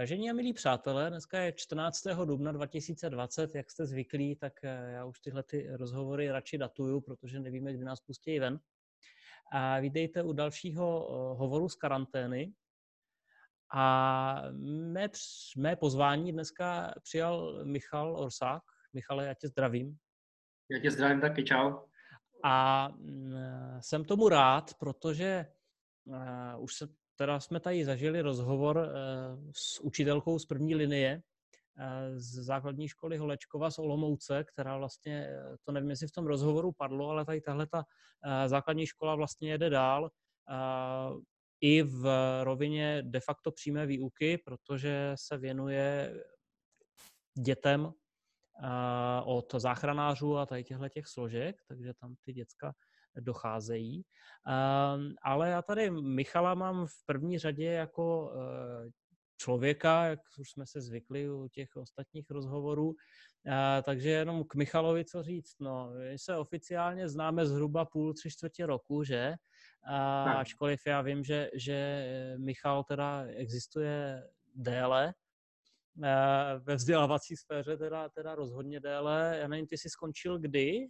Vážení a milí přátelé, dneska je 14. dubna 2020, jak jste zvyklí, tak eh, já už tyhle ty rozhovory radši datuju, protože nevíme, kdy nás pustí ven. A vítejte u dalšího eh, hovoru z karantény. A mé, mé pozvání dneska přijal Michal Orsák. Michale, já tě zdravím. Já tě zdravím taky, čau. A mm, jsem tomu rád, protože už se teda jsme tady zažili rozhovor uh, s učitelkou z první linie uh, z základní školy Holečkova z Olomouce, která vlastně, to nevím, jestli v tom rozhovoru padlo, ale tady tahle ta základní škola vlastně jede dál i v rovině de facto přímé výuky, protože se věnuje dětem od záchranářů a tady těchto těch složek, takže tam ty děcka docházejí. Ale já tady Michala mám v první řadě jako e, člověka, jak už jsme se zvykli u těch ostatních rozhovorů, takže jenom k Michalovi co říct. No, my se oficiálně známe zhruba půl, tři čtvrtě roku, že? Ačkoliv já vím, že, že Michal teda existuje déle, Eh, ve vzdělávací sféře teda, teda rozhodně déle. Já nevím, ty jsi skončil kdy?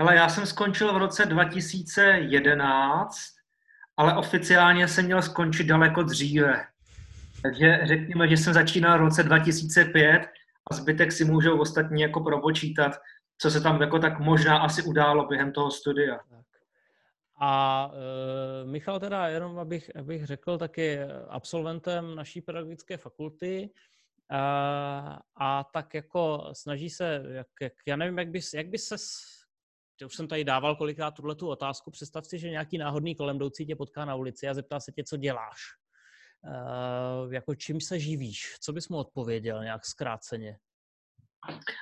Hele, já jsem skončil v roce 2011, ale oficiálně jsem měl skončit daleko dříve. Takže řekněme, že jsem začínal v roce 2005 a zbytek si můžou ostatní jako propočítat, co se tam jako tak možná asi událo během toho studia. A e, Michal teda, jenom abych, abych řekl, taky absolventem naší pedagogické fakulty a, a tak jako snaží se, jak, jak, já nevím, jak bys, jak bys se, už jsem tady dával kolikrát tuhle tu otázku, představ si, že nějaký náhodný kolem jdoucí tě potká na ulici a zeptá se tě, co děláš. Uh, jako čím se živíš? Co bys mu odpověděl nějak zkráceně?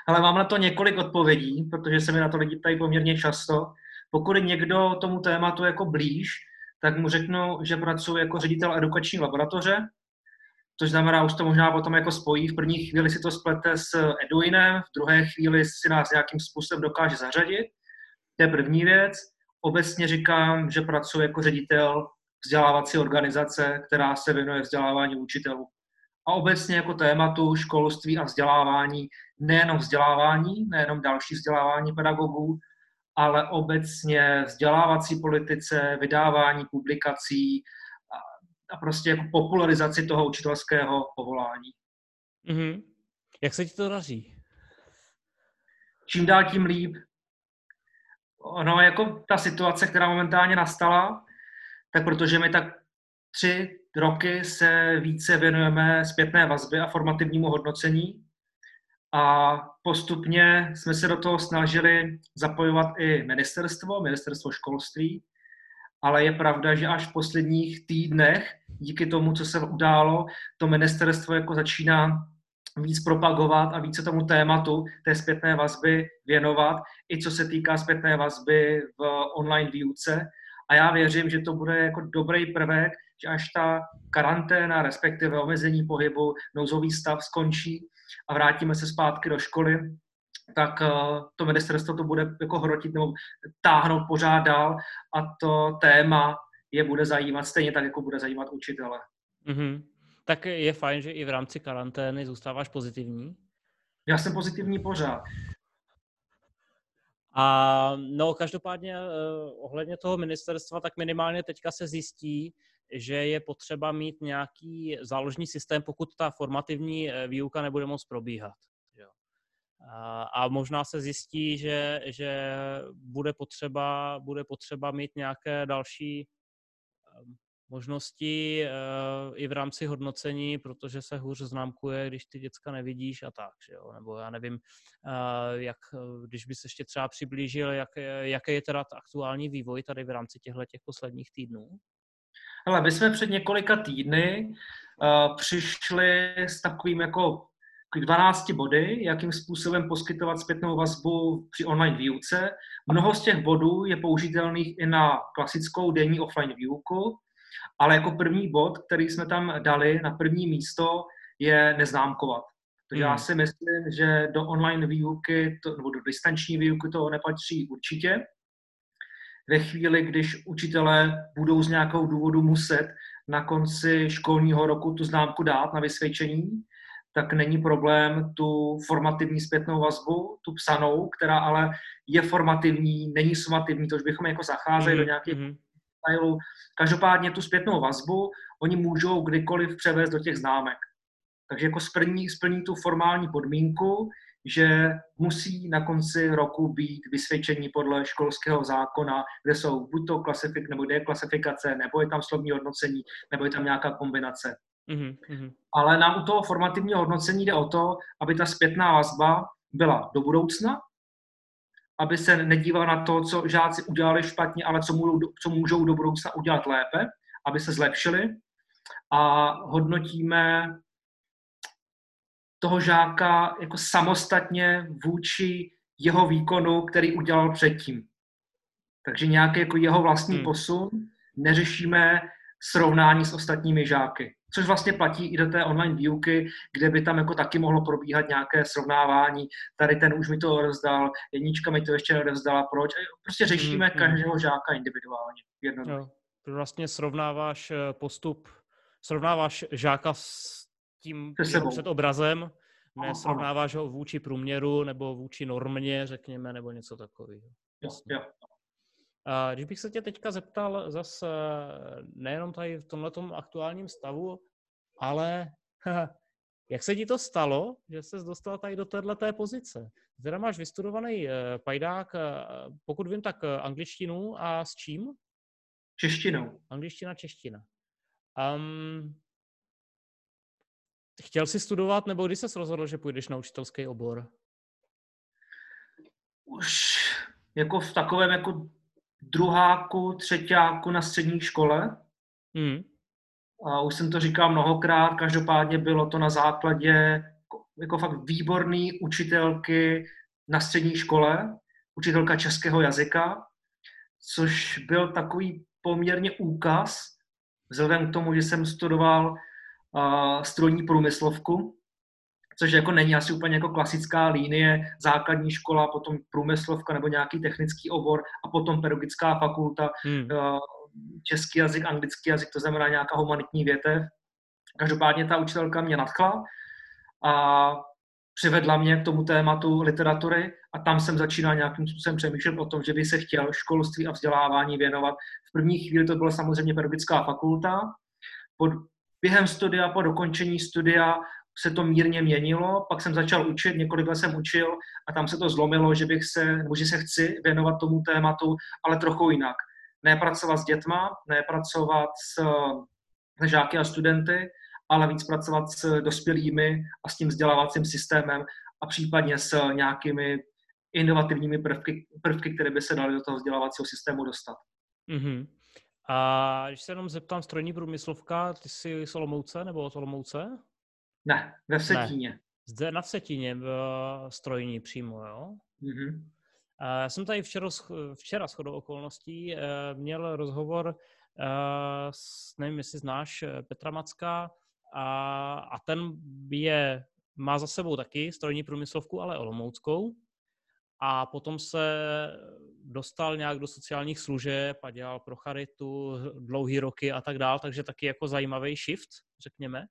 Ale mám na to několik odpovědí, protože se mi na to lidi ptají poměrně často. Pokud někdo tomu tématu jako blíž, tak mu řeknu, že pracuji jako ředitel edukační laboratoře, což znamená, už to možná potom jako spojí. V první chvíli si to splete s Eduinem, v druhé chvíli si nás nějakým způsobem dokáže zařadit. To je první věc. Obecně říkám, že pracuji jako ředitel vzdělávací organizace, která se věnuje vzdělávání učitelů. A obecně jako tématu školství a vzdělávání, nejenom vzdělávání, nejenom další vzdělávání pedagogů, ale obecně vzdělávací politice, vydávání publikací a, prostě jako popularizaci toho učitelského povolání. Mm-hmm. Jak se ti to daří? Čím dál tím líp. Ono jako ta situace, která momentálně nastala, tak protože my tak tři roky se více věnujeme zpětné vazbě a formativnímu hodnocení, a postupně jsme se do toho snažili zapojovat i ministerstvo, ministerstvo školství, ale je pravda, že až v posledních týdnech, díky tomu, co se událo, to ministerstvo jako začíná víc propagovat a více tomu tématu té zpětné vazby věnovat, i co se týká zpětné vazby v online výuce. A já věřím, že to bude jako dobrý prvek, že až ta karanténa, respektive omezení pohybu, nouzový stav skončí, a vrátíme se zpátky do školy, tak eh, to ministerstvo to bude jako hrotit nebo táhnout pořád dál a to téma je bude zajímat stejně tak, jako bude zajímat učitele. Mm-hmm. Tak je fajn, že i v rámci karantény zůstáváš pozitivní? Já jsem pozitivní pořád. A no, každopádně eh, ohledně toho ministerstva, tak minimálně teďka se zjistí, že je potřeba mít nějaký záložní systém, pokud ta formativní eh, výuka nebude moc probíhat. A možná se zjistí, že, že bude, potřeba, bude potřeba mít nějaké další možnosti eh, i v rámci hodnocení, protože se hůř známkuje, když ty děcka nevidíš a tak, že jo? nebo já nevím, eh, jak, když bys ještě třeba přiblížil, jak, jaký je teda aktuální vývoj tady v rámci těchto těch posledních týdnů? Hele, my jsme před několika týdny uh, přišli s takovým jako 12 body, jakým způsobem poskytovat zpětnou vazbu při online výuce. Mnoho z těch bodů je použitelných i na klasickou denní offline výuku, ale jako první bod, který jsme tam dali na první místo, je neznámkovat. Hmm. já si myslím, že do online výuky, to, nebo do distanční výuky to nepatří určitě ve chvíli, když učitelé budou z nějakého důvodu muset na konci školního roku tu známku dát na vysvědčení, tak není problém tu formativní zpětnou vazbu, tu psanou, která ale je formativní, není sumativní, to už bychom jako zacházeli mm-hmm. do nějakých mm-hmm. detailů. Každopádně tu zpětnou vazbu oni můžou kdykoliv převést do těch známek. Takže jako splní, splní tu formální podmínku, že musí na konci roku být vysvědčení podle školského zákona, kde jsou buď to klasifik, nebo kde je klasifikace, nebo je tam slovní hodnocení, nebo je tam nějaká kombinace. Mm-hmm. Ale nám u toho formativního hodnocení jde o to, aby ta zpětná vazba byla do budoucna, aby se nedíval na to, co žáci udělali špatně, ale co můžou, co můžou do budoucna udělat lépe, aby se zlepšili. A hodnotíme toho žáka jako samostatně vůči jeho výkonu, který udělal předtím. Takže nějaký jako jeho vlastní hmm. posun neřešíme srovnání s ostatními žáky. Což vlastně platí i do té online výuky, kde by tam jako taky mohlo probíhat nějaké srovnávání. Tady ten už mi to rozdal, jednička mi to ještě nerozdala, proč? Prostě řešíme hmm. každého žáka individuálně. Jo, vlastně srovnáváš eh, postup, srovnáváš žáka s tím před obrazem, ne srovnáváš ho vůči průměru nebo vůči normě, řekněme, nebo něco takového. Jo, jo. A když bych se tě teďka zeptal zase nejenom tady v tomto aktuálním stavu, ale jak se ti to stalo, že jsi dostal tady do této pozice? Teda máš vystudovaný eh, pajdák, eh, pokud vím, tak eh, angličtinu a s čím? Češtinou. Angličtina, čeština. Um, chtěl jsi studovat, nebo kdy jsi rozhodl, že půjdeš na učitelský obor? Už jako v takovém jako druháku, třetíku na střední škole. Hmm. A už jsem to říkal mnohokrát, každopádně bylo to na základě jako, jako fakt výborný učitelky na střední škole, učitelka českého jazyka, což byl takový poměrně úkaz, vzhledem k tomu, že jsem studoval uh, strojní průmyslovku, což jako není asi úplně jako klasická linie, základní škola, potom průmyslovka nebo nějaký technický obor a potom pedagogická fakulta, hmm. český jazyk, anglický jazyk, to znamená nějaká humanitní větev. Každopádně ta učitelka mě nadchla a přivedla mě k tomu tématu literatury a tam jsem začínal nějakým způsobem přemýšlet o tom, že by se chtěl školství a vzdělávání věnovat. V první chvíli to byla samozřejmě pedagogická fakulta. Pod, během studia, po dokončení studia se to mírně měnilo, pak jsem začal učit, několik let jsem učil a tam se to zlomilo, že bych se, nebo že se chci věnovat tomu tématu, ale trochu jinak. Ne pracovat s dětma, ne pracovat s, s žáky a studenty, ale víc pracovat s dospělými a s tím vzdělávacím systémem a případně s nějakými inovativními prvky, prvky které by se daly do toho vzdělávacího systému dostat. Mm-hmm. A když se jenom zeptám, strojní průmyslovka, ty jsi z Olomouce nebo od Olomouce? Ne, ve Vsetíně. Ne. Zde na Vsetíně, v eh, strojní přímo, jo? Mm-hmm. Já jsem tady včera, včera chodou okolností eh, měl rozhovor eh, s, nevím, jestli znáš Petra Macka, a, a ten je, má za sebou taky strojní průmyslovku, ale olomouckou. A potom se dostal nějak do sociálních služeb a dělal pro charitu dlouhý roky a tak dál, takže taky jako zajímavý shift, řekněme.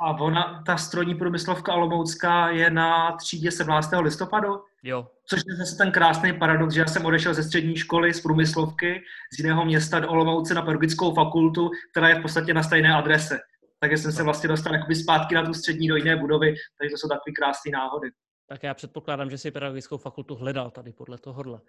A ona, ta strojní průmyslovka Olomoucká je na třídě 17. listopadu? Jo. Což je zase ten krásný paradox, že já jsem odešel ze střední školy z průmyslovky z jiného města do Olomouce na pedagogickou fakultu, která je v podstatě na stejné adrese. Takže jsem se vlastně dostal jakoby zpátky na tu střední do jiné budovy, takže to jsou takové krásné náhody. Tak já předpokládám, že si pedagogickou fakultu hledal tady podle tohohle.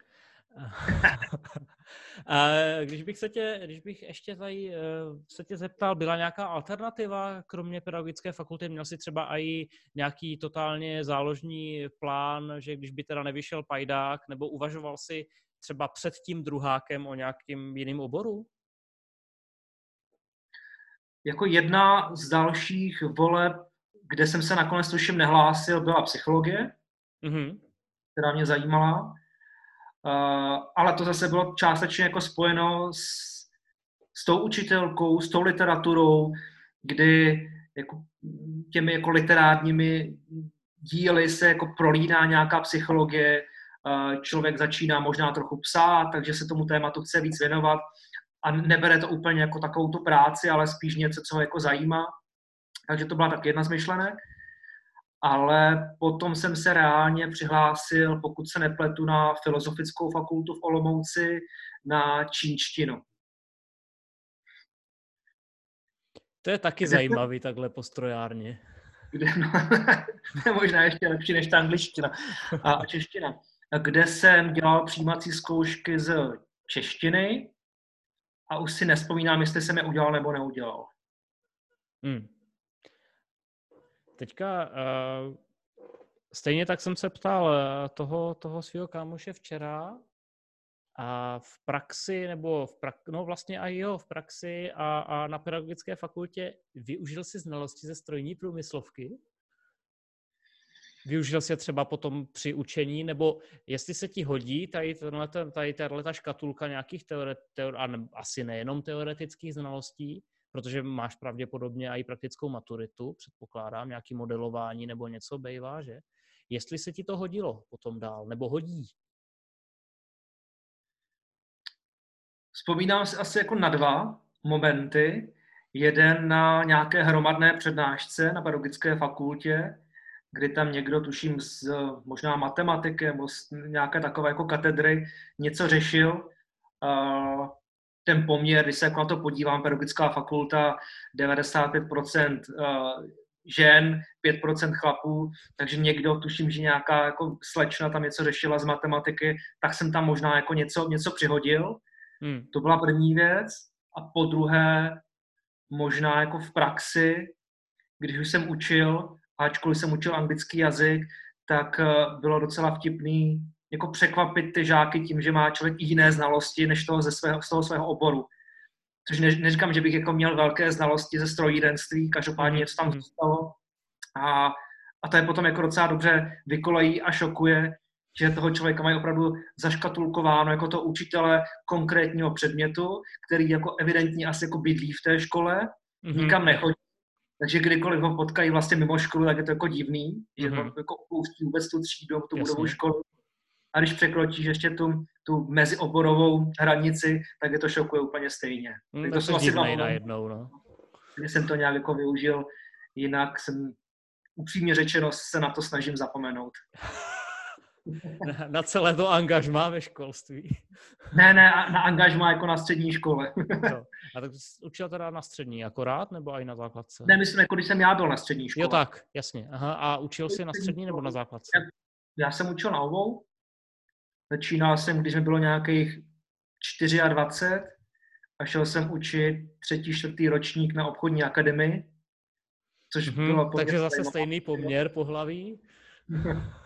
A když bych, se tě, když bych ještě tady eh, se tě zeptal, byla nějaká alternativa, kromě pedagogické fakulty? Měl jsi třeba i nějaký totálně záložní plán, že když by teda nevyšel pajdák, nebo uvažoval si třeba před tím druhákem o nějakým jiným oboru? Jako jedna z dalších voleb, kde jsem se nakonec tuším nehlásil, byla psychologie, mm-hmm. která mě zajímala. Uh, ale to zase bylo částečně jako spojeno s, s tou učitelkou, s tou literaturou, kdy jako těmi jako literárními díly se jako prolíná nějaká psychologie, uh, člověk začíná možná trochu psát, takže se tomu tématu chce víc věnovat a nebere to úplně jako takovou tu práci, ale spíš něco, co ho jako zajímá. Takže to byla tak jedna z myšlenek. Ale potom jsem se reálně přihlásil, pokud se nepletu, na Filozofickou fakultu v Olomouci na čínštinu. To je taky kde zajímavý, to... takhle postrojárně. Kde, no, to je možná ještě lepší než ta angličtina a čeština. Kde jsem dělal přijímací zkoušky z češtiny a už si nespomínám, jestli jsem je udělal nebo neudělal. Hmm. Teďka uh, stejně tak jsem se ptal uh, toho, toho svého kámoše včera a v praxi, nebo v prak, no vlastně i jo, v praxi a, a na pedagogické fakultě využil si znalosti ze strojní průmyslovky? Využil si je třeba potom při učení, nebo jestli se ti hodí tady, tenhle, tady tato škatulka nějakých teoret, teor, a asi nejenom teoretických znalostí, protože máš pravděpodobně i praktickou maturitu, předpokládám, nějaký modelování nebo něco bejvá, že? Jestli se ti to hodilo potom dál, nebo hodí? Vzpomínám si asi jako na dva momenty. Jeden na nějaké hromadné přednášce na pedagogické fakultě, kdy tam někdo, tuším, z možná matematiky nebo z nějaké takové jako katedry něco řešil. Ten poměr, když se jako na to podívám, pedagogická fakulta 95% žen, 5% chlapů, takže někdo, tuším, že nějaká jako slečna tam něco řešila z matematiky, tak jsem tam možná jako něco, něco přihodil. Hmm. To byla první věc. A po druhé, možná jako v praxi, když už jsem učil, ačkoliv jsem učil anglický jazyk, tak eh, bylo docela vtipný jako překvapit ty žáky tím, že má člověk jiné znalosti než toho ze svého, z toho svého oboru. Což ne, neříkám, že bych jako měl velké znalosti ze strojírenství, každopádně hmm. něco tam hmm. zůstalo. A, a to je potom jako docela dobře vykolejí a šokuje, že toho člověka mají opravdu zaškatulkováno jako to učitele konkrétního předmětu, který jako evidentně asi jako bydlí v té škole, mm-hmm. nikam nechodí, takže kdykoliv ho potkají vlastně mimo školu, tak je to jako divný, mm-hmm. že to mhm. jako vůbec tu třídu, tu budovou školu. A když překročíš ještě tu, tu mezioborovou hranici, tak je to šokuje úplně stejně. Mm, tak to jsou asi dva najednou, no. Když jsem to nějak jako využil, jinak jsem upřímně řečeno se na to snažím zapomenout. na, na celé to angažmá ve školství. Ne, ne, na angažmá jako na střední škole. no. A tak jsi učil teda na střední akorát, nebo i na základce? Ne, myslím, jako když jsem já byl na střední škole. Jo tak, jasně. Aha. A učil jsi na střední nebo na základce? Já, já jsem učil na obou. Začínal jsem, když mi bylo nějakých 24 a šel jsem učit třetí, čtvrtý ročník na obchodní akademii, což mm-hmm, bylo... Takže zase stejný poměr pohlaví?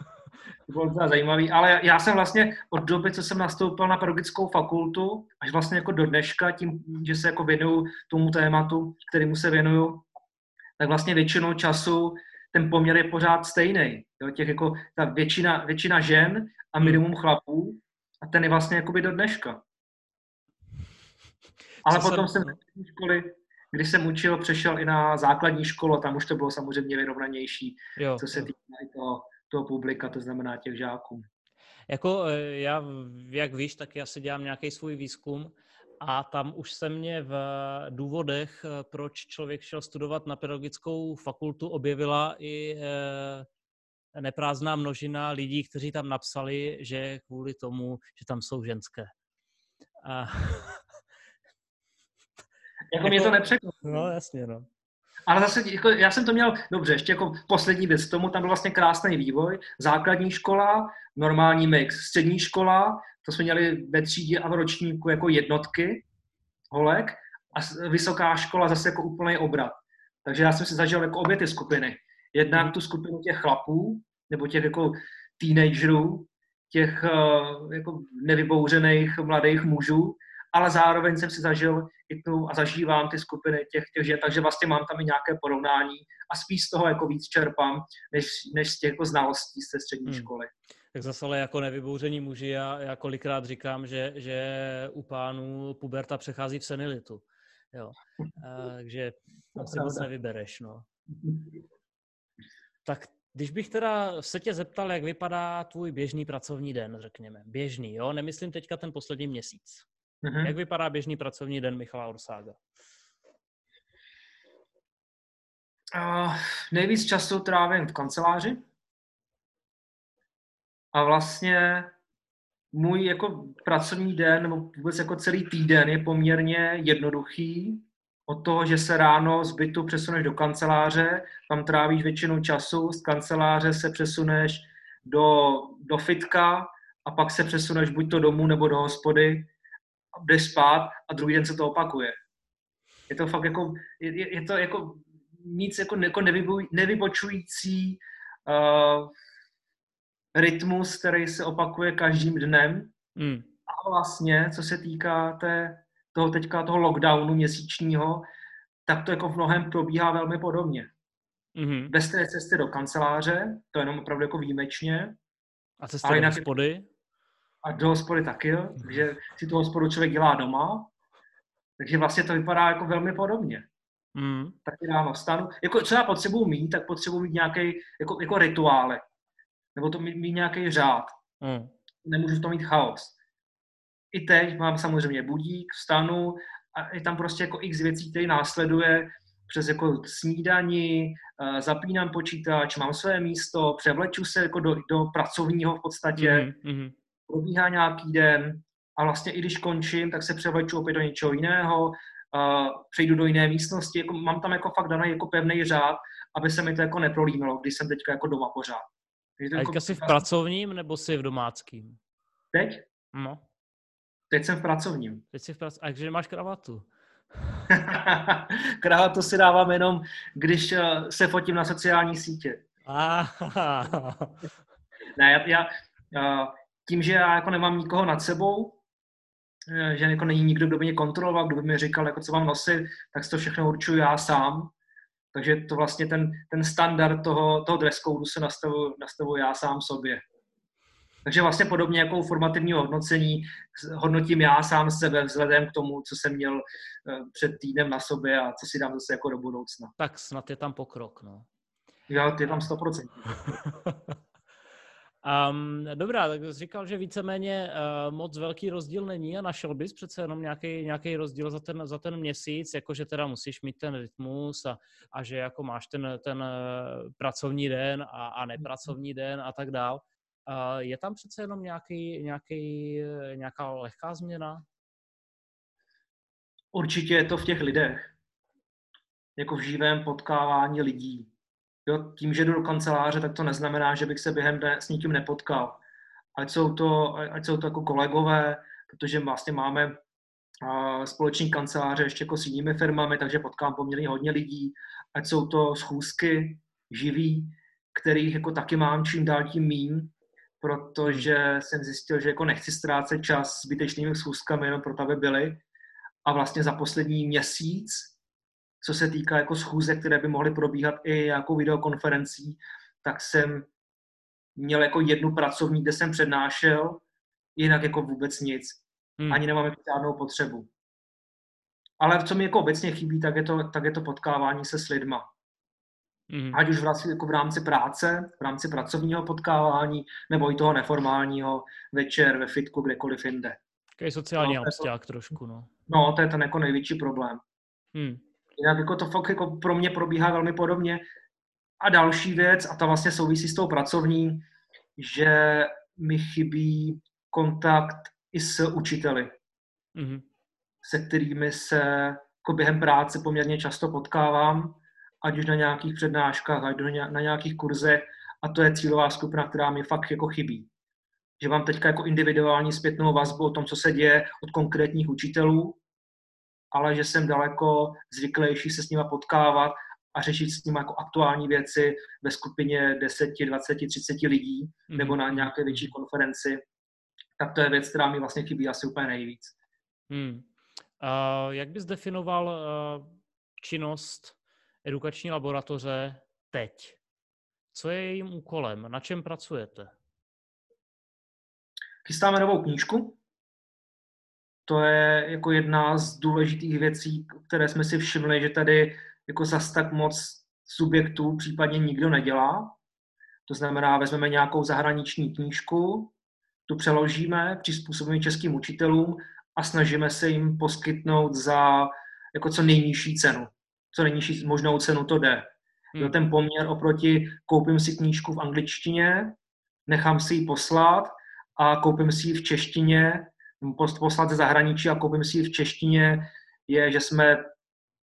To bylo docela zajímavý, ale já jsem vlastně od doby, co jsem nastoupil na pedagogickou fakultu, až vlastně jako do dneška, tím, že se jako věnuju tomu tématu, kterému se věnuju, tak vlastně většinou času ten poměr je pořád stejný. Jo, těch jako ta většina, většina žen a hmm. minimum chlapů a ten je vlastně jakoby do dneška. Ale Co potom jsem z školy, když jsem učil, přešel i na základní školu tam už to bylo samozřejmě vyrovnanější, jo, co se týká toho toho publika, to znamená těch žáků. Jako eh, já, jak víš, tak já si dělám nějaký svůj výzkum a tam už se mě v důvodech, eh, proč člověk šel studovat na pedagogickou fakultu, objevila i eh, neprázdná množina lidí, kteří tam napsali, že kvůli tomu, že tam jsou ženské. A... Jako mě to jako- nepřekvapilo. No jasně, no. Ale zase, jako, já jsem to měl, dobře, ještě jako poslední věc, tomu tam byl vlastně krásný vývoj. Základní škola, normální mix. Střední škola, to jsme měli ve třídě a v ročníku jako jednotky holek a vysoká škola zase jako úplný obrat. Takže já jsem si zažil jako obě ty skupiny. Jednak tu skupinu těch chlapů, nebo těch jako teenagerů, těch uh, jako nevybouřených mladých mužů, ale zároveň jsem si zažil i tu a zažívám ty skupiny těch, těch žen, takže vlastně mám tam i nějaké porovnání a spíš z toho jako víc čerpám, než, než z těch jako znalostí z té střední hmm. školy. Tak zase ale jako nevybouření muži, já, já kolikrát říkám, že, že u pánů puberta přechází v senilitu. Jo. A, takže tam si moc nevybereš. No. Tak když bych teda se tě zeptal, jak vypadá tvůj běžný pracovní den, řekněme. Běžný, jo? Nemyslím teďka ten poslední měsíc. Mm-hmm. Jak vypadá běžný pracovní den Michala Orsága? Uh, nejvíc času trávím v kanceláři. A vlastně můj jako pracovní den nebo vůbec jako celý týden je poměrně jednoduchý. Od toho, že se ráno z bytu přesuneš do kanceláře, tam trávíš většinu času, z kanceláře se přesuneš do, do fitka a pak se přesuneš buď to domů nebo do hospody, jdeš spát a druhý den se to opakuje. Je to fakt jako, je, je to jako nic jako, jako nevybočující uh, rytmus, který se opakuje každým dnem. Mm. A vlastně, co se týká té, toho teďka toho lockdownu měsíčního, tak to jako v mnohem probíhá velmi podobně. Mm-hmm. Bez té cesty do kanceláře, to je jenom opravdu jako výjimečně. A cesty do hospody? A do hospody taky, jo. Mhm. Takže si tu hospodu člověk dělá doma. Takže vlastně to vypadá jako velmi podobně. Mm. Taky ráno vstanu. Jako, co já potřebuji mít, tak potřebuji mít nějaký jako, jako rituále nebo to mít, mít nějaký řád. Hmm. Nemůžu v tom mít chaos. I teď mám samozřejmě budík, vstanu a je tam prostě jako x věcí, které následuje přes jako snídani, uh, zapínám počítač, mám své místo, převleču se jako do, do pracovního v podstatě, mm-hmm. probíhá nějaký den a vlastně i když končím, tak se převleču opět do něčeho jiného, uh, přejdu do jiné místnosti, jako mám tam jako fakt daný jako pevný řád, aby se mi to jako neprolínulo, když jsem teďka jako doma pořád. A teďka jsi v pracovním nebo jsi v domáckým? Teď? No. Teď jsem v pracovním. Teď jsi v pracovním. A takže máš kravatu? kravatu si dávám jenom, když uh, se fotím na sociální sítě. ne, já, já uh, tím, že já jako nemám nikoho nad sebou, eh, že jako není nikdo, kdo by mě kontroloval, kdo by mi říkal, jako co mám nosit, tak to všechno určuju já sám. Takže to vlastně ten, ten standard toho, toho dress code se nastavuju, nastavuju já sám sobě. Takže vlastně podobně jako formativního hodnocení hodnotím já sám sebe vzhledem k tomu, co jsem měl eh, před týdnem na sobě a co si dám zase jako do budoucna. Tak snad je tam pokrok, no. Jo, je tam 100%. Um, dobrá, tak jsi říkal, že víceméně uh, moc velký rozdíl není a našel bys přece jenom nějaký, nějaký rozdíl za ten, za ten měsíc, jako že teda musíš mít ten rytmus a, a že jako máš ten, ten uh, pracovní den a, a nepracovní den a tak dál. Uh, je tam přece jenom nějaký, nějaký, nějaká lehká změna? Určitě je to v těch lidech. Jako v živém potkávání lidí Jo, tím, že jdu do kanceláře, tak to neznamená, že bych se během dne s nikým nepotkal. Ať jsou to, ať jsou to jako kolegové, protože vlastně máme společný kanceláře ještě jako s jinými firmami, takže potkám poměrně hodně lidí. Ať jsou to schůzky živý, kterých jako taky mám čím dál tím mín, protože jsem zjistil, že jako nechci ztrácet čas zbytečnými schůzkami jenom proto, aby byly. A vlastně za poslední měsíc co se týká jako schůze, které by mohly probíhat i jako videokonferencí, tak jsem měl jako jednu pracovní, kde jsem přednášel, jinak jako vůbec nic. Hmm. Ani nemám jako žádnou potřebu. Ale co mi jako obecně chybí, tak je to, tak je to potkávání se s lidma. Hmm. Ať už vlastně jako v rámci práce, v rámci pracovního potkávání, nebo i toho neformálního večer ve fitku, kdekoliv jinde. Takový sociální no, absťák trošku, no. No, to je ten jako největší problém. Hmm. Jinak jako to fakt jako pro mě probíhá velmi podobně. A další věc, a ta vlastně souvisí s tou pracovní, že mi chybí kontakt i s učiteli, mm-hmm. se kterými se jako během práce poměrně často potkávám, ať už na nějakých přednáškách, ať na nějakých kurzech, a to je cílová skupina, která mi fakt jako chybí. Že mám teďka jako individuální zpětnou vazbu o tom, co se děje od konkrétních učitelů, ale že jsem daleko zvyklejší se s nima potkávat a řešit s nimi jako aktuální věci ve skupině 10, 20, 30 lidí mm-hmm. nebo na nějaké větší konferenci, tak to je věc, která mi vlastně chybí asi úplně nejvíc. Hmm. Uh, jak bys definoval uh, činnost edukační laboratoře teď? Co je jejím úkolem? Na čem pracujete? Chystáme novou knížku, to je jako jedna z důležitých věcí, které jsme si všimli, že tady jako zas tak moc subjektů případně nikdo nedělá. To znamená, vezmeme nějakou zahraniční knížku, tu přeložíme, přizpůsobíme českým učitelům a snažíme se jim poskytnout za jako co nejnižší cenu. Co nejnižší možnou cenu to jde. Hmm. Ten poměr oproti koupím si knížku v angličtině, nechám si ji poslat a koupím si ji v češtině, poslat ze zahraničí a koupím si ji v češtině, je, že jsme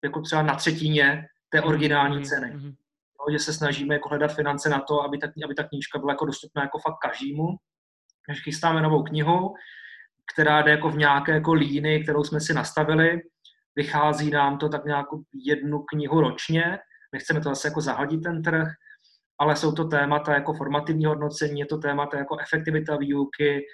jako třeba na třetině té originální hmm. ceny. Hmm. Jo, že se snažíme jako hledat finance na to, aby ta, aby ta knížka byla jako dostupná jako fakt každému. Takže chystáme novou knihu, která jde jako v nějaké jako líny, kterou jsme si nastavili. Vychází nám to tak nějak jednu knihu ročně. Nechceme to zase jako zahodit ten trh, ale jsou to témata jako formativní hodnocení, je to témata jako efektivita výuky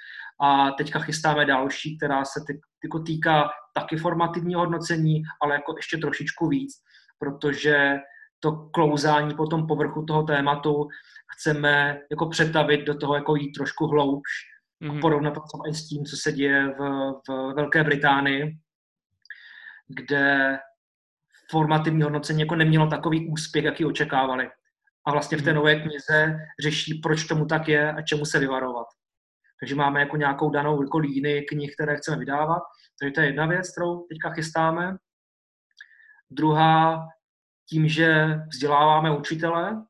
a teďka chystáme další, která se ty, jako týká taky formativního hodnocení, ale jako ještě trošičku víc, protože to klouzání po tom povrchu toho tématu chceme jako přetavit do toho, jako jít trošku hloubš mm-hmm. a porovnat to třeba i s tím, co se děje v, v Velké Británii, kde formativní hodnocení jako nemělo takový úspěch, jaký očekávali. A vlastně v té mhm. nové knize řeší, proč tomu tak je a čemu se vyvarovat. Takže máme jako nějakou danou jako líny knih, které chceme vydávat. Takže to je jedna věc, kterou teďka chystáme. Druhá, tím, že vzděláváme učitele,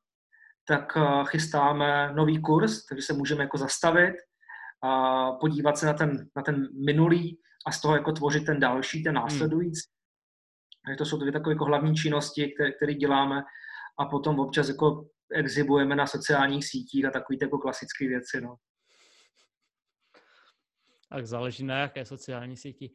tak eh, chystáme nový kurz, takže se můžeme jako zastavit a podívat se na ten, na ten minulý a z toho jako tvořit ten další, ten následující. Hmm. To jsou dvě takové jako hlavní činnosti, které, které děláme a potom občas jako exhibujeme na sociálních sítích a takové jako klasické věci. No. Tak záleží na jaké sociální síti.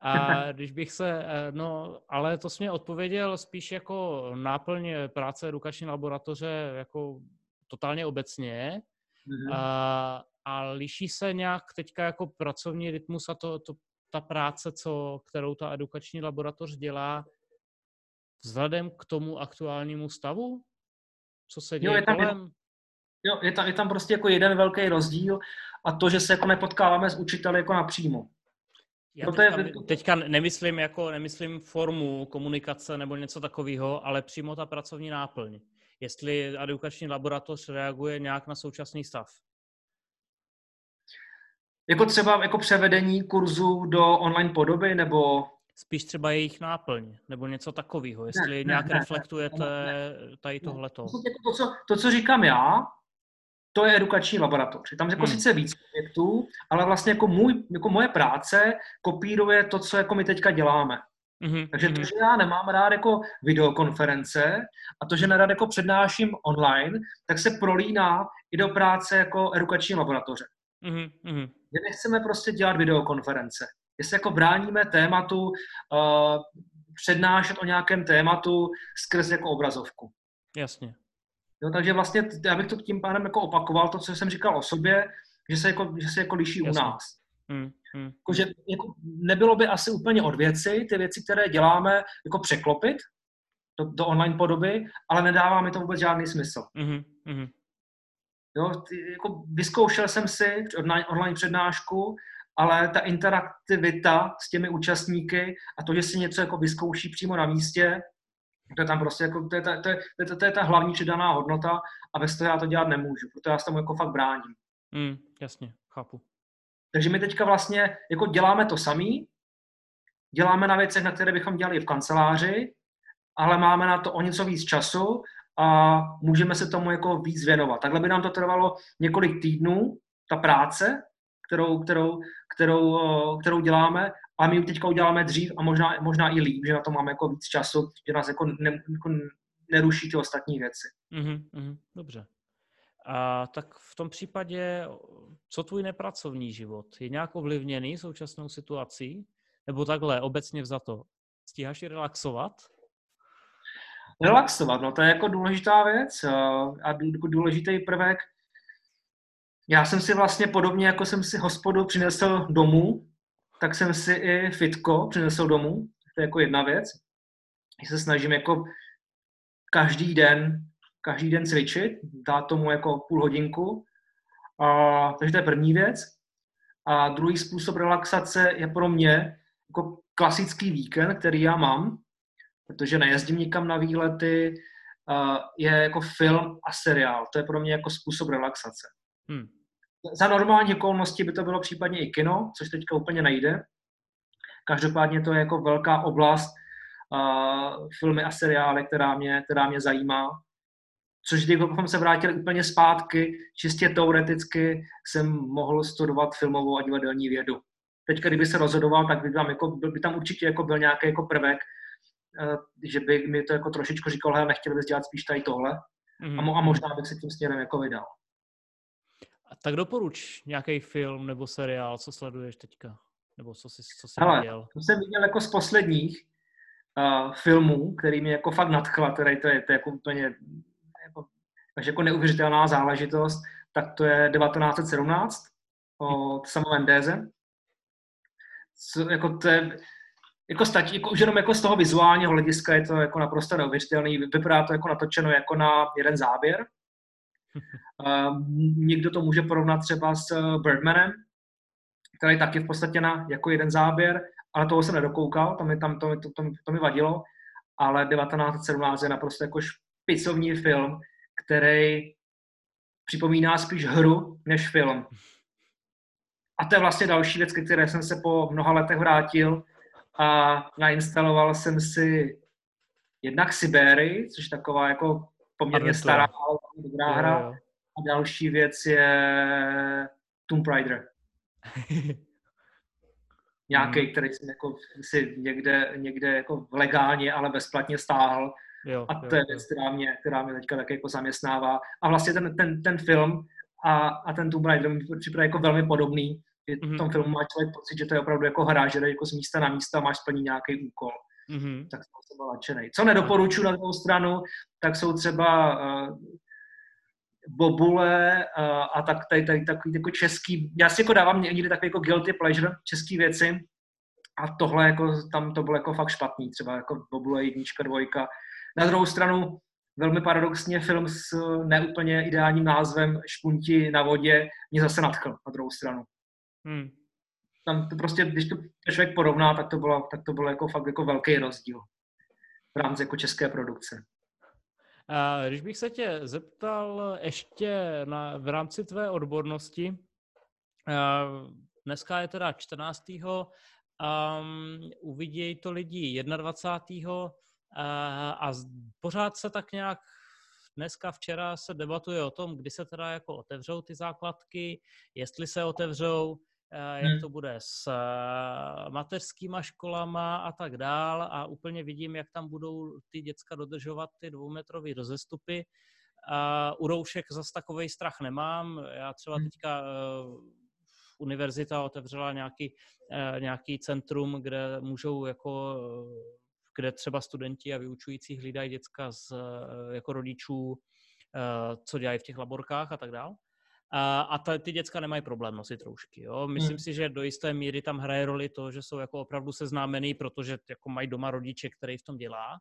A když bych se, eh, no, ale to jsi mě odpověděl spíš jako náplň práce edukační laboratoře jako totálně obecně. Mm-hmm. A, a liší se nějak teďka jako pracovní rytmus a to, to, ta práce, co, kterou ta edukační laboratoř dělá, vzhledem k tomu aktuálnímu stavu? Co se děje jo, je tam, kolem? Jo, je tam, je tam prostě jako jeden velký rozdíl a to, že se jako nepotkáváme s učiteli jako napřímo. Já teďka, je... teďka nemyslím jako, nemyslím formu komunikace nebo něco takového, ale přímo ta pracovní náplň. Jestli edukační laboratoř reaguje nějak na současný stav. Jako třeba jako převedení kurzu do online podoby nebo spíš třeba jejich náplň, nebo něco takového, jestli ne, nějak ne, reflektujete ne, ne, tady tohleto. To, co, to, co říkám já, to je edukační laboratoř. Tam jako hmm. sice víc projektů, ale vlastně jako, můj, jako moje práce kopíruje to, co jako my teďka děláme. Mm-hmm. Takže to, mhm. že já nemám rád jako videokonference a to, že nerad jako přednáším online, tak se prolíná i do práce jako edukační laboratoře. Mm-hmm. Že nechceme prostě dělat videokonference jestli jako bráníme tématu uh, přednášet o nějakém tématu skrz jako obrazovku. Jasně. Jo, takže vlastně já bych to tím pádem jako opakoval, to, co jsem říkal o sobě, že se jako, že se jako liší Jasně. u nás. Hmm, hmm. Jako, že jako nebylo by asi úplně od věci, ty věci, které děláme, jako překlopit do, do online podoby, ale nedává mi to vůbec žádný smysl. Hmm, hmm. Jo, ty, jako vyzkoušel jsem si online, online přednášku ale ta interaktivita s těmi účastníky a to, že si něco jako vyzkouší přímo na místě, to je tam prostě jako, to je ta, to je, to je, to je ta hlavní přidaná hodnota a bez toho já to dělat nemůžu, protože já se tomu jako fakt bráním. Mm, jasně, chápu. Takže my teďka vlastně jako děláme to samý, děláme na věcech, na které bychom dělali v kanceláři, ale máme na to o něco víc času a můžeme se tomu jako víc věnovat. Takhle by nám to trvalo několik týdnů, ta práce, kterou, kterou, kterou, eh, kterou děláme, a my ji teďka uděláme dřív a možná, možná i líp, že na to máme jako víc času, že nás jako, ne, jako neruší ty ostatní věci. Mm-hmm, mm, dobře. A tak v tom případě, co tvůj nepracovní život? Je nějak ovlivněný současnou situací? Nebo takhle, obecně vzato? Stíháš i relaxovat? Relaxovat, no to je jako důležitá věc eh, a důležitý prvek já jsem si vlastně podobně, jako jsem si hospodu přinesl domů, tak jsem si i fitko přinesl domů. To je jako jedna věc. Já se snažím jako každý den, každý den cvičit, dát tomu jako půl hodinku. A, takže to je první věc. A druhý způsob relaxace je pro mě jako klasický víkend, který já mám, protože nejezdím nikam na výlety, je jako film a seriál. To je pro mě jako způsob relaxace. Hmm. Za normální okolnosti by to bylo případně i kino, což teďka úplně nejde. Každopádně to je jako velká oblast uh, filmy a seriály, která mě, která mě zajímá. Což kdybychom se vrátili úplně zpátky, čistě teoreticky jsem mohl studovat filmovou a divadelní vědu. Teď, kdyby se rozhodoval, tak by tam, jako, by tam určitě jako byl nějaký jako prvek, uh, že by mi to jako trošičku říkal, hele, nechtěl bys dělat spíš tady tohle. Mm-hmm. A, mo- a možná bych se tím směrem jako vydal. Tak doporuč nějaký film nebo seriál, co sleduješ teďka? Nebo co jsi, co jsi Hele, viděl? To jsem viděl jako z posledních uh, filmů, který mě jako fakt nadchla, teda to je, to je jako úplně jako, až jako neuvěřitelná záležitost, tak to je 1917 od Sama Mendeze. Co, jako to je, jako stačí, jako už jenom jako z toho vizuálního hlediska je to jako naprosto neuvěřitelný. Vypadá to jako natočeno jako na jeden záběr. Někdo to může porovnat třeba s eh, Birdmanem, který taky v podstatě na jako jeden záběr, ale toho jsem nedokoukal, to mi, tam, to, to, to, to mi vadilo, ale 1917 je naprosto jako špicovní film, který připomíná spíš hru než film. A to je vlastně další věc, které jsem se po mnoha letech vrátil a nainstaloval jsem si jednak Sibéry, což je taková jako poměrně stará, ale dobrá hra. A další věc je Tomb Raider. Nějaký, hmm. který jsem jako si někde, někde jako legálně, ale bezplatně stáhl. Jo, a to jo, je věc, která mě, která mě teďka tak jako zaměstnává. A vlastně ten, ten, ten film a, a ten Tomb Raider mi připadá jako velmi podobný. V tom mm-hmm. filmu má člověk pocit, že to je opravdu jako hra, že jako z místa na místa a máš splnit nějaký úkol. Mm-hmm. Tak jsem byl nadšený. Co nedoporučuji na druhou stranu, tak jsou třeba uh, bobule uh, a tak tady, tady takový jako český, já si jako dávám někdy takový jako guilty pleasure, český věci a tohle jako, tam to bylo jako fakt špatný, třeba jako bobule jednička, dvojka. Na druhou stranu velmi paradoxně film s neúplně ideálním názvem Špunti na vodě mě zase nadchl na druhou stranu. Hmm. Tam to prostě, když to člověk porovná, tak to bylo, tak to bylo jako fakt jako velký rozdíl v rámci jako české produkce. A když bych se tě zeptal ještě na, v rámci tvé odbornosti, dneska je teda 14. Um, uvidějí to lidi 21. Uh, a pořád se tak nějak dneska, včera se debatuje o tom, kdy se teda jako otevřou ty základky, jestli se otevřou, jak hmm. to bude s eh, mateřskýma školama a tak dál a úplně vidím, jak tam budou ty děcka dodržovat ty dvoumetrové rozestupy. A u roušek zase takový strach nemám. Já třeba hmm. teďka uh, univerzita otevřela nějaký, nějaký centrum, kde můžou jako kde třeba studenti a vyučující hlídají děcka z, jako rodičů, co dělají v těch laborkách a tak dále. A, a ta, ty děcka nemají problém nosit roušky. Jo? Myslím hmm. si, že do jisté míry tam hraje roli to, že jsou jako opravdu seznámený, protože jako mají doma rodiče, který v tom dělá.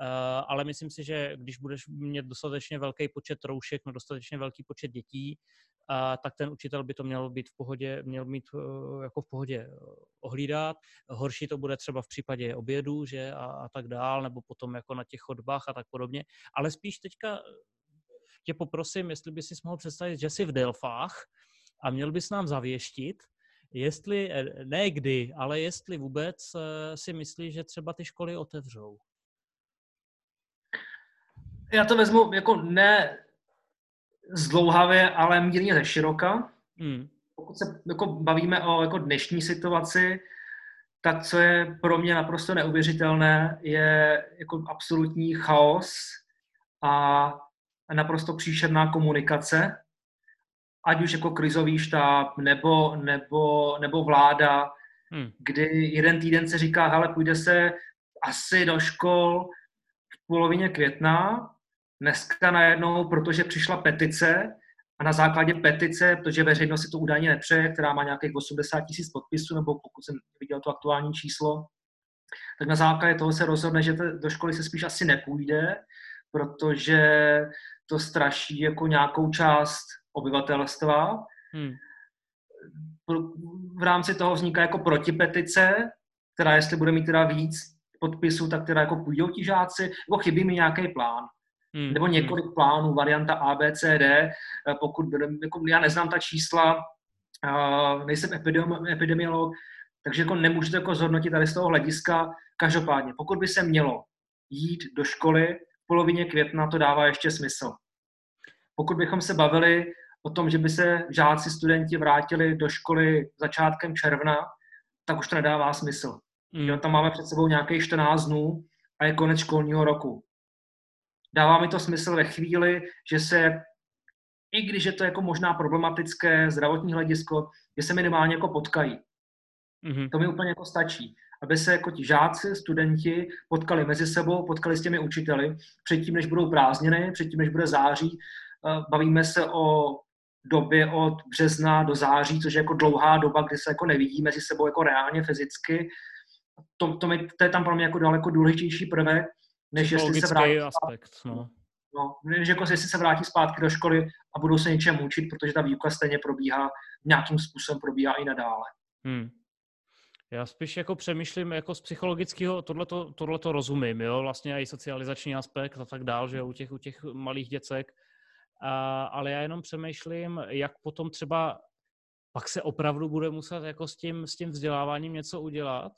Uh, ale myslím si, že když budeš mít dostatečně velký počet roušek, no dostatečně velký počet dětí, uh, tak ten učitel by to měl být v pohodě, měl mít uh, jako v pohodě ohlídat. Horší to bude třeba v případě obědu, že a, a tak dál, nebo potom jako na těch chodbách a tak podobně. Ale spíš teďka tě poprosím, jestli bys si mohl představit, že jsi v Delfách a měl bys nám zavěštit, jestli, eh, ne kdy, ale jestli vůbec eh, si myslíš, že třeba ty školy otevřou. Já to vezmu jako ne zdlouhavě, ale mírně ze široka. Hmm. Pokud se jako bavíme o jako dnešní situaci, tak co je pro mě naprosto neuvěřitelné, je jako absolutní chaos a naprosto příšerná komunikace, ať už jako krizový štáb nebo, nebo, nebo vláda, hmm. kdy jeden týden se říká, hele, půjde se asi do škol v polovině května, dneska najednou, protože přišla petice a na základě petice, protože veřejnost si to údajně nepřeje, která má nějakých 80 tisíc podpisů, nebo pokud jsem viděl to aktuální číslo, tak na základě toho se rozhodne, že do školy se spíš asi nepůjde, protože to straší jako nějakou část obyvatelstva. Hmm. V rámci toho vzniká jako protipetice, která jestli bude mít teda víc podpisů, tak teda jako půjdou ti žáci, nebo chybí mi nějaký plán. Hmm. Nebo několik hmm. plánů, varianta A, B, C, D. Pokud, jako já neznám ta čísla, nejsem epidemiolog, Takže jako nemůžete jako zhodnotit tady z toho hlediska. Každopádně, pokud by se mělo jít do školy polovině května, to dává ještě smysl. Pokud bychom se bavili o tom, že by se žáci, studenti vrátili do školy začátkem června, tak už to nedává smysl. Mm. Jo, tam máme před sebou nějakých 14 dnů a je konec školního roku. Dává mi to smysl ve chvíli, že se, i když je to jako možná problematické zdravotní hledisko, že se minimálně jako potkají. Mm-hmm. To mi úplně jako stačí. Aby se jako ti žáci, studenti potkali mezi sebou, potkali s těmi učiteli, předtím, než budou prázdniny, předtím, než bude září. Eh, bavíme se o době od března do září, což je jako dlouhá doba, kdy se jako nevidí mezi sebou jako reálně fyzicky. To, to, mi, to je tam pro mě jako daleko důležitější prvek, než jestli se vrátí aspekt, no. No, než jako jestli se vrátí zpátky do školy a budou se něčem učit, protože ta výuka stejně probíhá, nějakým způsobem probíhá i nadále. Hmm. Já spíš jako přemýšlím jako z psychologického, tohleto, tohleto rozumím, jo, vlastně i socializační aspekt a tak dál, že u těch, u těch malých děcek, a, ale já jenom přemýšlím, jak potom třeba pak se opravdu bude muset jako s tím, s tím vzděláváním něco udělat,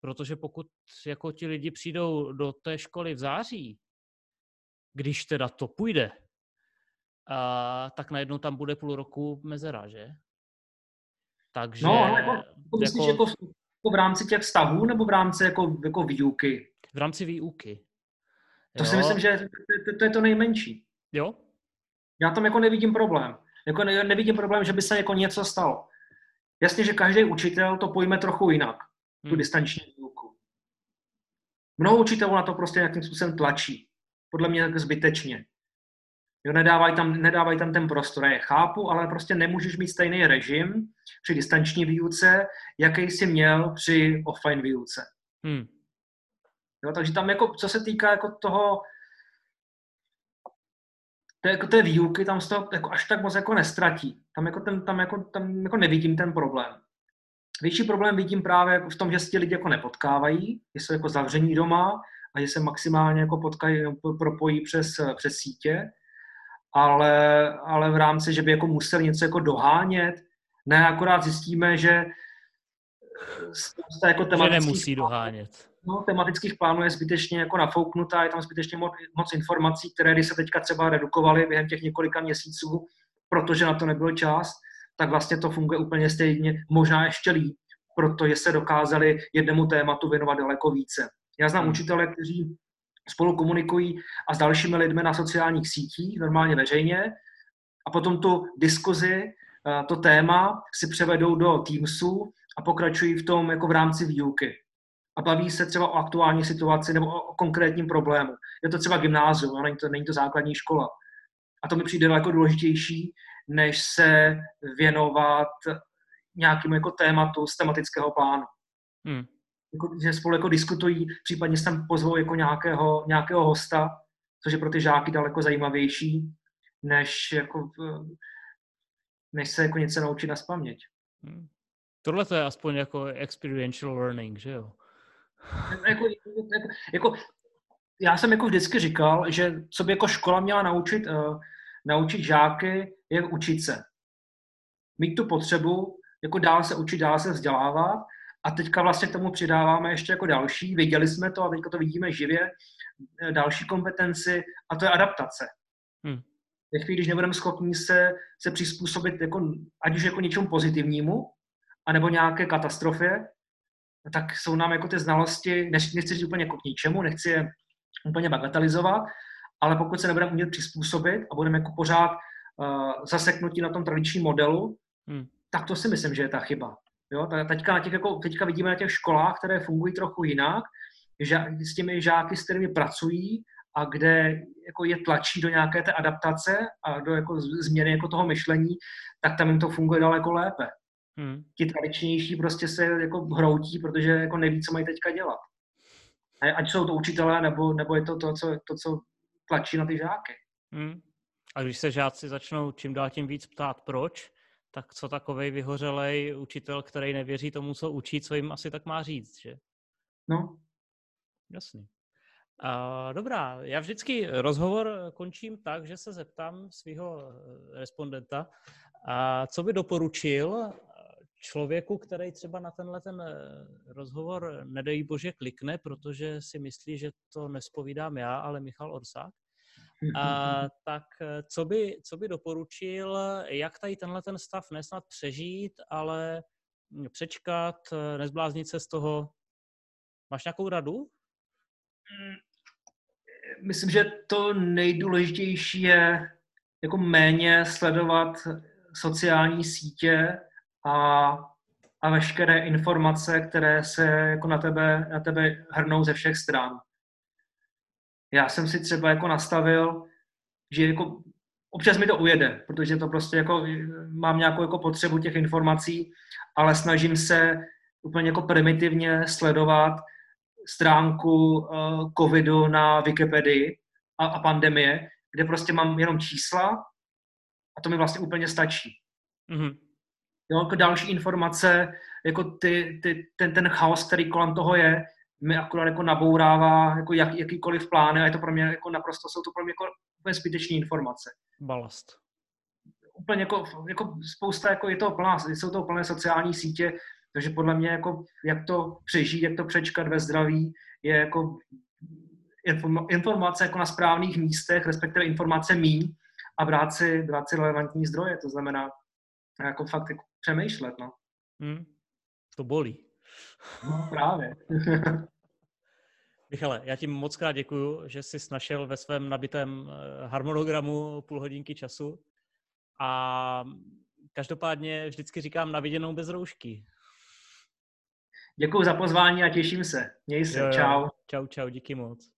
protože pokud jako ti lidi přijdou do té školy v září, když teda to půjde, a, tak najednou tam bude půl roku mezera, že? Takže... No, ale jako, jako, myslíš, jako, jako v rámci těch vztahů nebo v rámci jako, jako výuky? V rámci výuky. To jo. si myslím, že to, to, to je to nejmenší. Jo? Já tam jako nevidím problém. Jako ne, nevidím problém, že by se jako něco stalo. Jasně, že každý učitel to pojme trochu jinak, tu hmm. distanční výuku. Mnoho učitelů na to prostě nějakým způsobem tlačí. Podle mě tak zbytečně. Jo, nedávají tam, nedávají tam ten prostor. Já je chápu, ale prostě nemůžeš mít stejný režim při distanční výuce, jaký jsi měl při offline výuce. Hmm. Jo, takže tam jako, co se týká jako toho, té, jako té výuky, tam se to jako až tak moc jako nestratí. Tam, jako ten, tam, jako, tam jako nevidím ten problém. Větší problém vidím právě jako v tom, že se ti lidi jako nepotkávají, že jsou jako zavření doma a že se maximálně jako potkají, propojí přes, přes sítě ale, ale v rámci, že by jako museli něco jako dohánět, ne, akorát zjistíme, že spousta jako tematických, že nemusí dohánět. No, tematických plánů je zbytečně jako nafouknutá, je tam zbytečně moc, moc informací, které když se teďka třeba redukovaly během těch několika měsíců, protože na to nebyl čas, tak vlastně to funguje úplně stejně, možná ještě líp, protože se dokázali jednému tématu věnovat daleko více. Já znám hmm. učitele, kteří spolu komunikují a s dalšími lidmi na sociálních sítích, normálně veřejně, a potom tu diskuzi, eh, to téma si převedou do Teamsu a pokračují v tom jako v rámci výuky. A baví se třeba o aktuální situaci nebo o konkrétním problému. Je to třeba gymnázium, není to, není to základní škola. A to mi přijde daleko důležitější, než se věnovat nějakému jako tématu z tematického plánu. Hmm jako, že spolu jako diskutují, případně se tam pozvou jako nějakého, nějakého hosta, což je pro ty žáky daleko zajímavější, než, jako, než se jako něco naučit na spaměť. Hmm. Tohle to je aspoň jako experiential learning, že jo? jako, jako, jako, já jsem jako vždycky říkal, že co by jako škola měla naučit, uh, naučit žáky, je učit se. Mít tu potřebu, jako dál se učit, dál se vzdělávat a teďka vlastně k tomu přidáváme ještě jako další, viděli jsme to a teďka to vidíme živě, eh, další kompetenci a to je adaptace. Hmm. Ve chvíli, když nebudeme schopni se, se přizpůsobit jako, ať už jako něčemu pozitivnímu, anebo nějaké katastrofě, tak jsou nám jako ty znalosti, nechci říct úplně jako k ničemu, nechci je úplně bagatelizovat, ale pokud se nebudeme umět přizpůsobit a budeme jako pořád uh, zaseknutí na tom tradičním modelu, hmm. tak to si myslím, že je ta chyba. Jo, teďka, na těch, jako, teďka vidíme na těch školách, které fungují trochu jinak, že s těmi žáky, s kterými pracují a kde jako je tlačí do nějaké té adaptace a do jako změny jako toho myšlení, tak tam jim to funguje daleko lépe. Hmm. Ti tradičnější prostě se jako hroutí, protože jako neví, co mají teďka dělat. Ať jsou to učitelé, nebo, nebo je to to, co, to, co tlačí na ty žáky. Hmm. A když se žáci začnou čím dál tím víc ptát, proč, tak co takovej vyhořelej učitel, který nevěří tomu, co učí, co jim asi tak má říct, že? No. Jasný. Uh, dobrá, já vždycky rozhovor končím tak, že se zeptám svého eh, respondenta, uh, co by doporučil člověku, který třeba na tenhle ten rozhovor, nedej bože, klikne, protože si myslí, že to nespovídám já, ale Michal Orsák, a, tak co by, co by doporučil, jak tady tenhle ten stav nesnad přežít, ale přečkat, nezbláznit se z toho? Máš nějakou radu? Mm, myslím, že to nejdůležitější je jako méně sledovat sociální sítě a, a veškeré informace, které se jako na tebe, na tebe hrnou ze všech stran. Já jsem si třeba jako nastavil, že jako občas mi to ujede, protože to prostě jako mám nějakou jako potřebu těch informací, ale snažím se úplně jako primitivně sledovat stránku uh, covidu na Wikipedii a, a pandemie, kde prostě mám jenom čísla a to mi vlastně úplně stačí. Mm-hmm. Jo, jako další informace, jako ty, ty, ten, ten chaos, který kolem toho je, mi akorát jako nabourává jako jak, jakýkoliv plány a je to pro mě jako naprosto, jsou to pro mě jako úplně zbytečné informace. Balast. Úplně jako, jako spousta, jako je to plná, jsou to plné sociální sítě, takže podle mě jako, jak to přežít, jak to přečkat ve zdraví, je jako informace jako na správných místech, respektive informace míň a brát si, brát si relevantní zdroje, to znamená jako fakt jako přemýšlet, no. Hmm, to bolí. No právě. Michale, já ti moc krát děkuju, že jsi našel ve svém nabitém eh, harmonogramu půl hodinky času a každopádně vždycky říkám na viděnou bez roušky. Děkuji za pozvání a těším se. Měj se. Jo, jo. Čau. Čau, čau, díky moc.